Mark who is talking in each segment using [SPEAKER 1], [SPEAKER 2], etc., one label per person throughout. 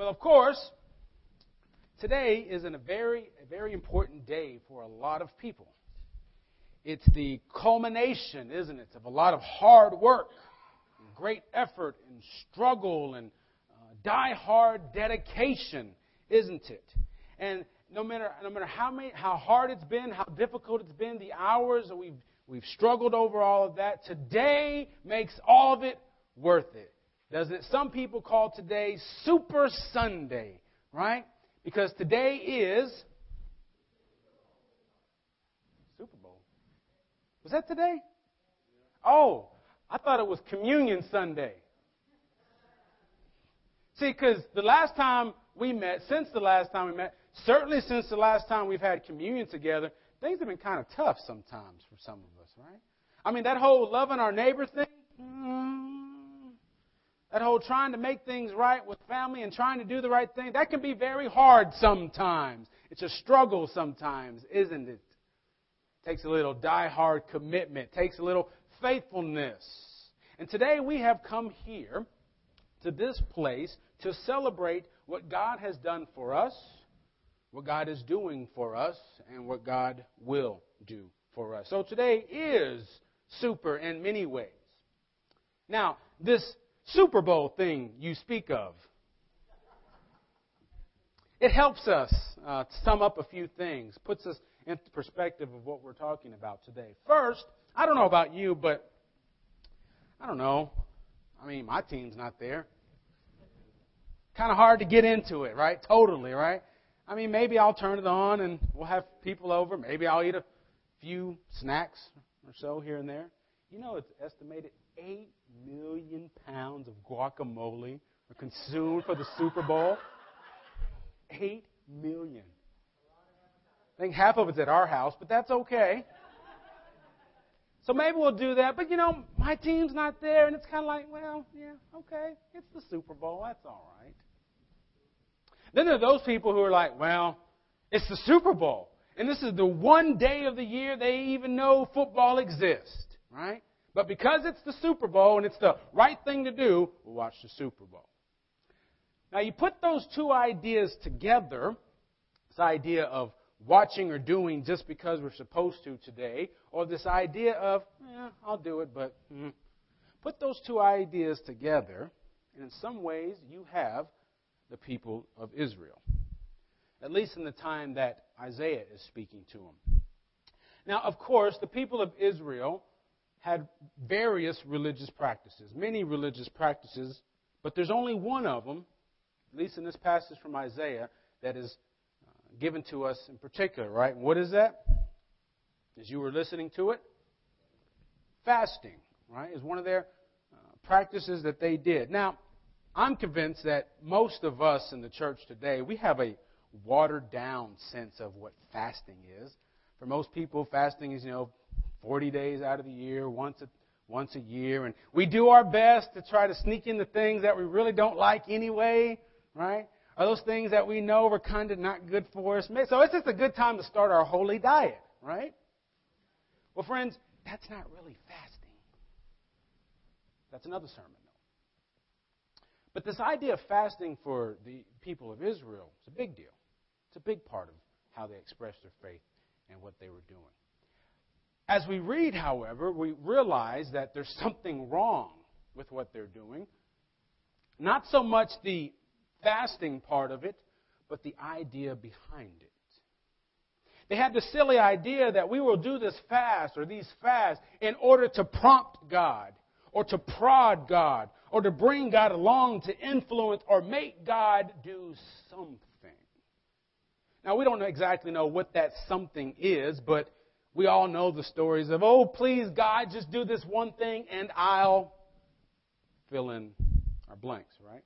[SPEAKER 1] Well, of course, today is a very, a very important day for a lot of people. It's the culmination, isn't it, of a lot of hard work, great effort, and struggle, and uh, die hard dedication, isn't it? And no matter, no matter how, many, how hard it's been, how difficult it's been, the hours that we've, we've struggled over all of that, today makes all of it worth it. Doesn't it? Some people call today Super Sunday, right? Because today is Super Bowl. Was that today? Oh, I thought it was Communion Sunday. See, because the last time we met, since the last time we met, certainly since the last time we've had communion together, things have been kind of tough sometimes for some of us, right? I mean, that whole loving our neighbor thing, mm, that whole trying to make things right with family and trying to do the right thing, that can be very hard sometimes. It's a struggle sometimes, isn't it? it takes a little die-hard commitment, takes a little faithfulness. And today we have come here to this place to celebrate what God has done for us, what God is doing for us, and what God will do for us. So today is super in many ways. Now, this Super Bowl thing you speak of. It helps us uh, sum up a few things, puts us into perspective of what we're talking about today. First, I don't know about you, but I don't know. I mean, my team's not there. Kind of hard to get into it, right? Totally, right? I mean, maybe I'll turn it on and we'll have people over. Maybe I'll eat a few snacks or so here and there. You know, it's estimated 8 million pounds of guacamole are consumed for the Super Bowl. 8 million. I think half of it's at our house, but that's okay. So maybe we'll do that. But you know, my team's not there, and it's kind of like, well, yeah, okay, it's the Super Bowl. That's all right. Then there are those people who are like, well, it's the Super Bowl. And this is the one day of the year they even know football exists, right? But because it's the Super Bowl and it's the right thing to do, we'll watch the Super Bowl. Now, you put those two ideas together this idea of watching or doing just because we're supposed to today, or this idea of, yeah, I'll do it, but mm. put those two ideas together, and in some ways, you have the people of Israel. At least in the time that Isaiah is speaking to them. Now, of course, the people of Israel had various religious practices, many religious practices, but there's only one of them, at least in this passage from Isaiah, that is uh, given to us in particular, right? And what is that? As you were listening to it, fasting, right, is one of their uh, practices that they did. Now, I'm convinced that most of us in the church today, we have a watered down sense of what fasting is. For most people, fasting is, you know, 40 days out of the year, once a, once a year. And we do our best to try to sneak in the things that we really don't like anyway, right? Are those things that we know are kind of not good for us? So it's just a good time to start our holy diet, right? Well, friends, that's not really fasting. That's another sermon, though. But this idea of fasting for the people of Israel is a big deal. It's a big part of how they expressed their faith and what they were doing. As we read, however, we realize that there's something wrong with what they're doing. Not so much the fasting part of it, but the idea behind it. They had the silly idea that we will do this fast or these fasts in order to prompt God or to prod God or to bring God along to influence or make God do something. Now, we don't exactly know what that something is, but we all know the stories of, oh, please, God, just do this one thing and I'll fill in our blanks, right?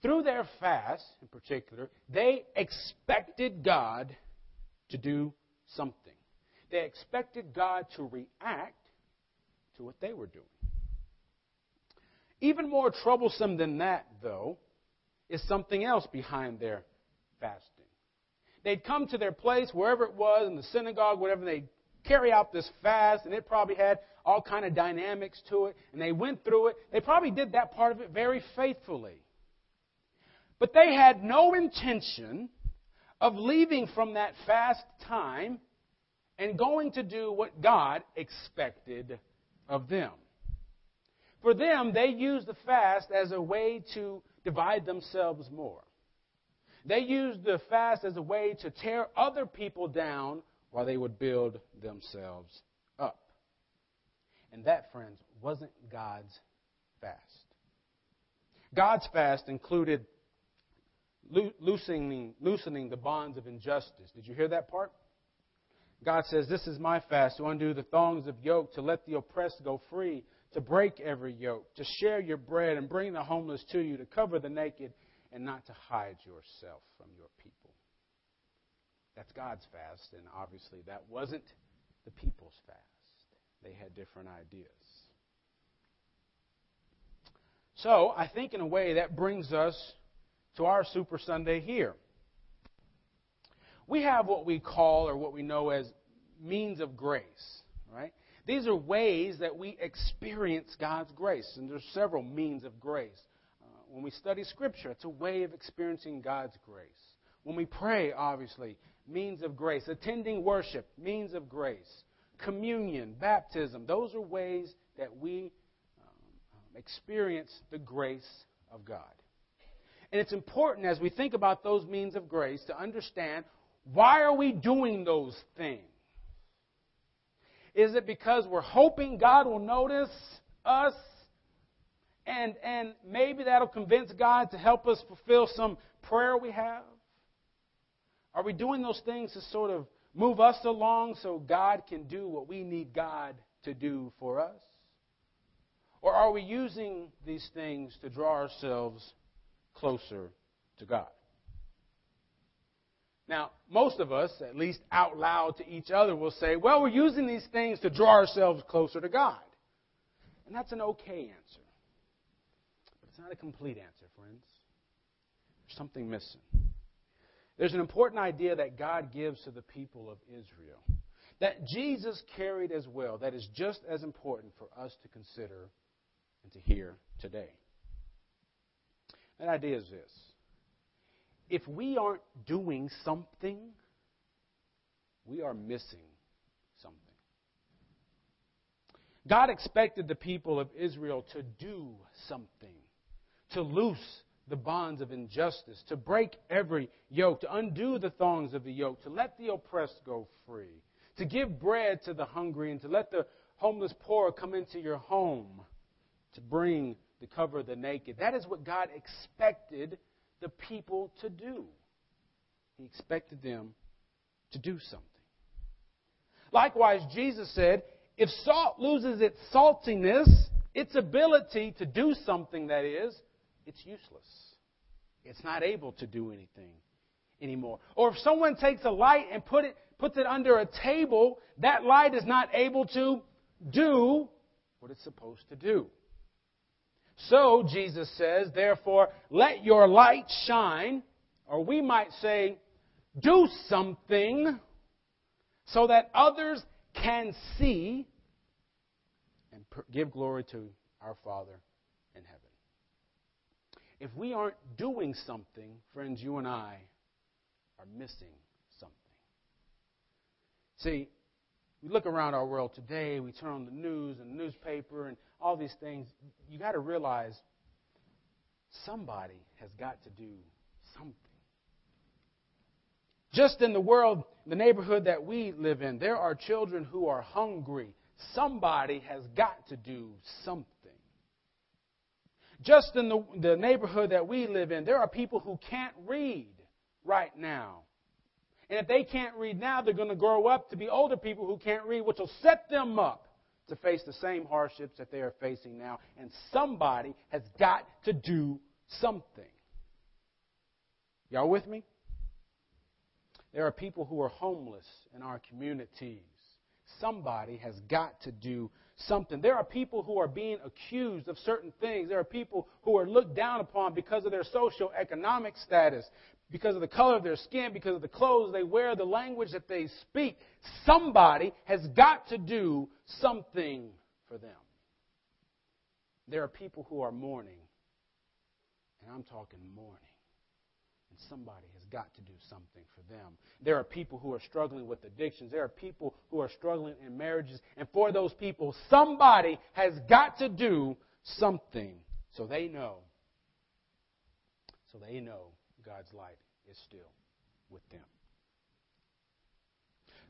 [SPEAKER 1] Through their fast, in particular, they expected God to do something. They expected God to react to what they were doing. Even more troublesome than that, though, is something else behind their fasting. They'd come to their place, wherever it was, in the synagogue, whatever, they'd carry out this fast, and it probably had all kind of dynamics to it, and they went through it. They probably did that part of it very faithfully. But they had no intention of leaving from that fast time and going to do what God expected of them. For them, they used the fast as a way to divide themselves more. They used the fast as a way to tear other people down while they would build themselves up. And that, friends, wasn't God's fast. God's fast included loosening, loosening the bonds of injustice. Did you hear that part? God says, This is my fast to undo the thongs of yoke, to let the oppressed go free, to break every yoke, to share your bread and bring the homeless to you, to cover the naked, and not to hide yourself from your people. That's God's fast, and obviously that wasn't the people's fast. They had different ideas. So, I think in a way that brings us to our Super Sunday here. We have what we call or what we know as means of grace, right? These are ways that we experience God's grace, and there's several means of grace. When we study Scripture, it's a way of experiencing God's grace. When we pray, obviously, means of grace. Attending worship, means of grace. Communion, baptism, those are ways that we um, experience the grace of God. And it's important as we think about those means of grace to understand why are we doing those things? Is it because we're hoping God will notice us and, and maybe that'll convince God to help us fulfill some prayer we have? Are we doing those things to sort of move us along so God can do what we need God to do for us? Or are we using these things to draw ourselves closer to God? Now, most of us, at least out loud to each other, will say, well, we're using these things to draw ourselves closer to God. And that's an okay answer. It's not a complete answer, friends. There's something missing. There's an important idea that God gives to the people of Israel that Jesus carried as well, that is just as important for us to consider and to hear today. That idea is this if we aren't doing something, we are missing something. God expected the people of Israel to do something, to loose the bonds of injustice, to break every yoke, to undo the thongs of the yoke, to let the oppressed go free, to give bread to the hungry, and to let the homeless poor come into your home, to bring the cover of the naked. That is what God expected the people to do. He expected them to do something. Likewise, Jesus said, if salt loses its saltiness, its ability to do something, that is, it's useless. It's not able to do anything anymore. Or if someone takes a light and put it, puts it under a table, that light is not able to do what it's supposed to do. So, Jesus says, therefore, let your light shine, or we might say, do something so that others can see and give glory to our Father. If we aren't doing something, friends, you and I are missing something. See, we look around our world today, we turn on the news and the newspaper and all these things. You got to realize somebody has got to do something. Just in the world, the neighborhood that we live in, there are children who are hungry. Somebody has got to do something. Just in the, the neighborhood that we live in, there are people who can't read right now. And if they can't read now, they're going to grow up to be older people who can't read, which will set them up to face the same hardships that they are facing now. And somebody has got to do something. Y'all with me? There are people who are homeless in our communities. Somebody has got to do something. There are people who are being accused of certain things. There are people who are looked down upon because of their social economic status, because of the color of their skin, because of the clothes they wear, the language that they speak. Somebody has got to do something for them. There are people who are mourning, and I'm talking mourning. And somebody has got to do something for them. There are people who are struggling with addictions. There are people who are struggling in marriages. And for those people, somebody has got to do something so they know. So they know God's light is still with them.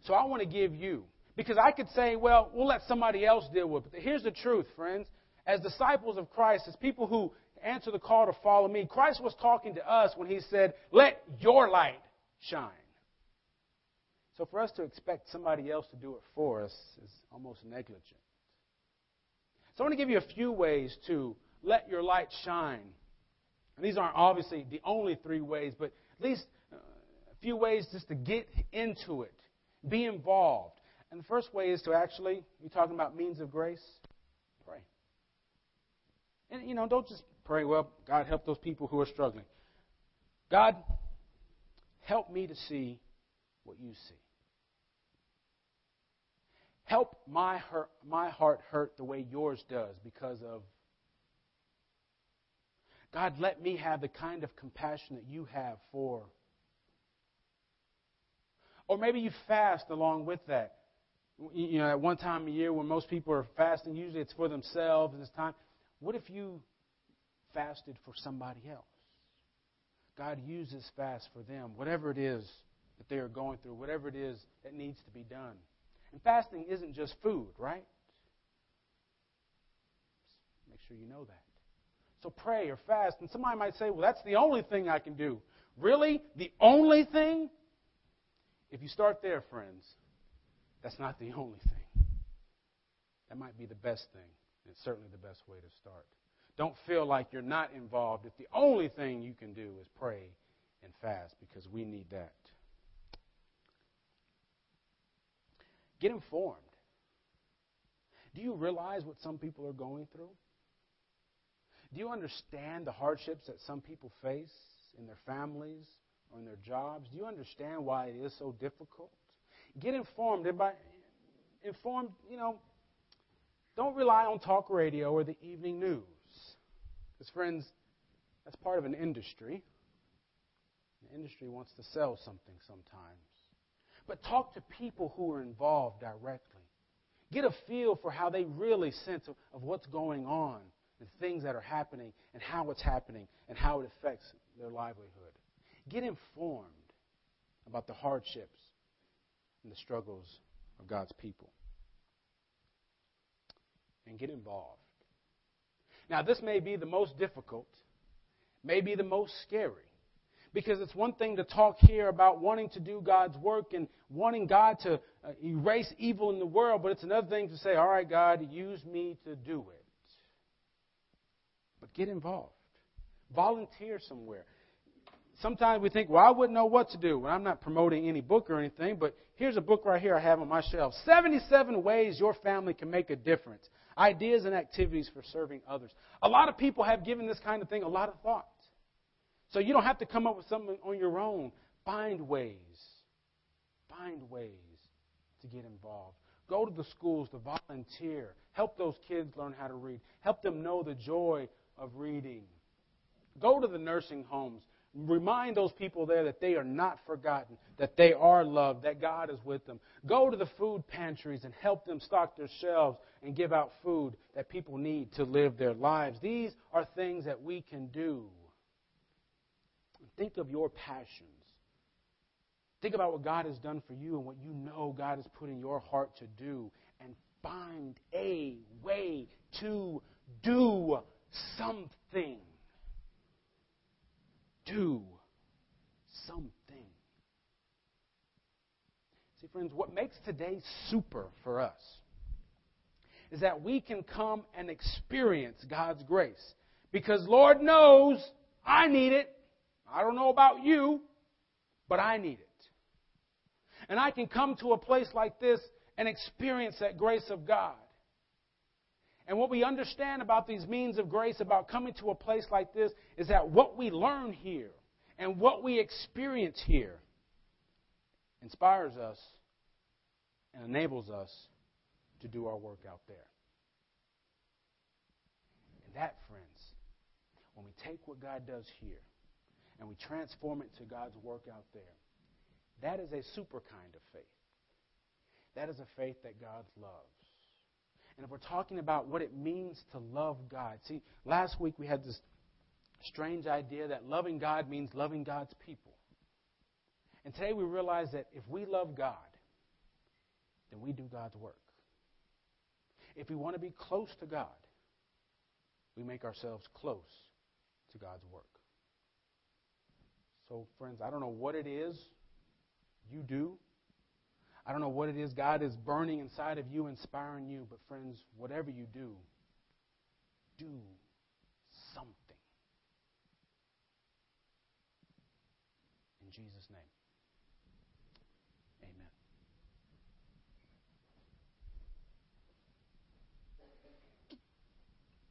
[SPEAKER 1] So I want to give you, because I could say, well, we'll let somebody else deal with it. But here's the truth, friends. As disciples of Christ, as people who answer the call to follow me, Christ was talking to us when he said, let your light shine. So for us to expect somebody else to do it for us is almost negligent. So I want to give you a few ways to let your light shine. And these aren't obviously the only three ways, but at least uh, a few ways just to get into it, be involved. And the first way is to actually, you're talking about means of grace. And, you know, don't just pray, well, God, help those people who are struggling. God, help me to see what you see. Help my, hurt, my heart hurt the way yours does because of. God, let me have the kind of compassion that you have for. Or maybe you fast along with that. You know, at one time a year when most people are fasting, usually it's for themselves and it's time. What if you fasted for somebody else? God uses fast for them, whatever it is that they are going through, whatever it is that needs to be done. And fasting isn't just food, right? Make sure you know that. So pray or fast. And somebody might say, well, that's the only thing I can do. Really? The only thing? If you start there, friends, that's not the only thing. That might be the best thing. It's certainly the best way to start. Don't feel like you're not involved if the only thing you can do is pray and fast because we need that. Get informed. Do you realize what some people are going through? Do you understand the hardships that some people face in their families or in their jobs? Do you understand why it is so difficult? Get informed. Informed, you know, don't rely on talk radio or the evening news. Because, friends, that's part of an industry. The industry wants to sell something sometimes. But talk to people who are involved directly. Get a feel for how they really sense of, of what's going on and things that are happening and how it's happening and how it affects their livelihood. Get informed about the hardships and the struggles of God's people. And get involved. Now, this may be the most difficult, may be the most scary. Because it's one thing to talk here about wanting to do God's work and wanting God to uh, erase evil in the world, but it's another thing to say, all right, God, use me to do it. But get involved. Volunteer somewhere. Sometimes we think, well, I wouldn't know what to do. Well, I'm not promoting any book or anything, but here's a book right here I have on my shelf 77 Ways Your Family Can Make a Difference. Ideas and activities for serving others. A lot of people have given this kind of thing a lot of thought. So you don't have to come up with something on your own. Find ways. Find ways to get involved. Go to the schools to volunteer. Help those kids learn how to read. Help them know the joy of reading. Go to the nursing homes. Remind those people there that they are not forgotten, that they are loved, that God is with them. Go to the food pantries and help them stock their shelves and give out food that people need to live their lives. These are things that we can do. Think of your passions. Think about what God has done for you and what you know God has put in your heart to do, and find a way to do something. Do something. See, friends, what makes today super for us is that we can come and experience God's grace. Because Lord knows I need it. I don't know about you, but I need it. And I can come to a place like this and experience that grace of God. And what we understand about these means of grace, about coming to a place like this, is that what we learn here and what we experience here inspires us and enables us to do our work out there. And that, friends, when we take what God does here and we transform it to God's work out there. That is a super kind of faith. That is a faith that God loves. And if we're talking about what it means to love God, see, last week we had this strange idea that loving God means loving God's people. And today we realize that if we love God, then we do God's work. If we want to be close to God, we make ourselves close to God's work. So, friends, I don't know what it is you do. I don't know what it is God is burning inside of you, inspiring you, but, friends, whatever you do, do something. In Jesus' name.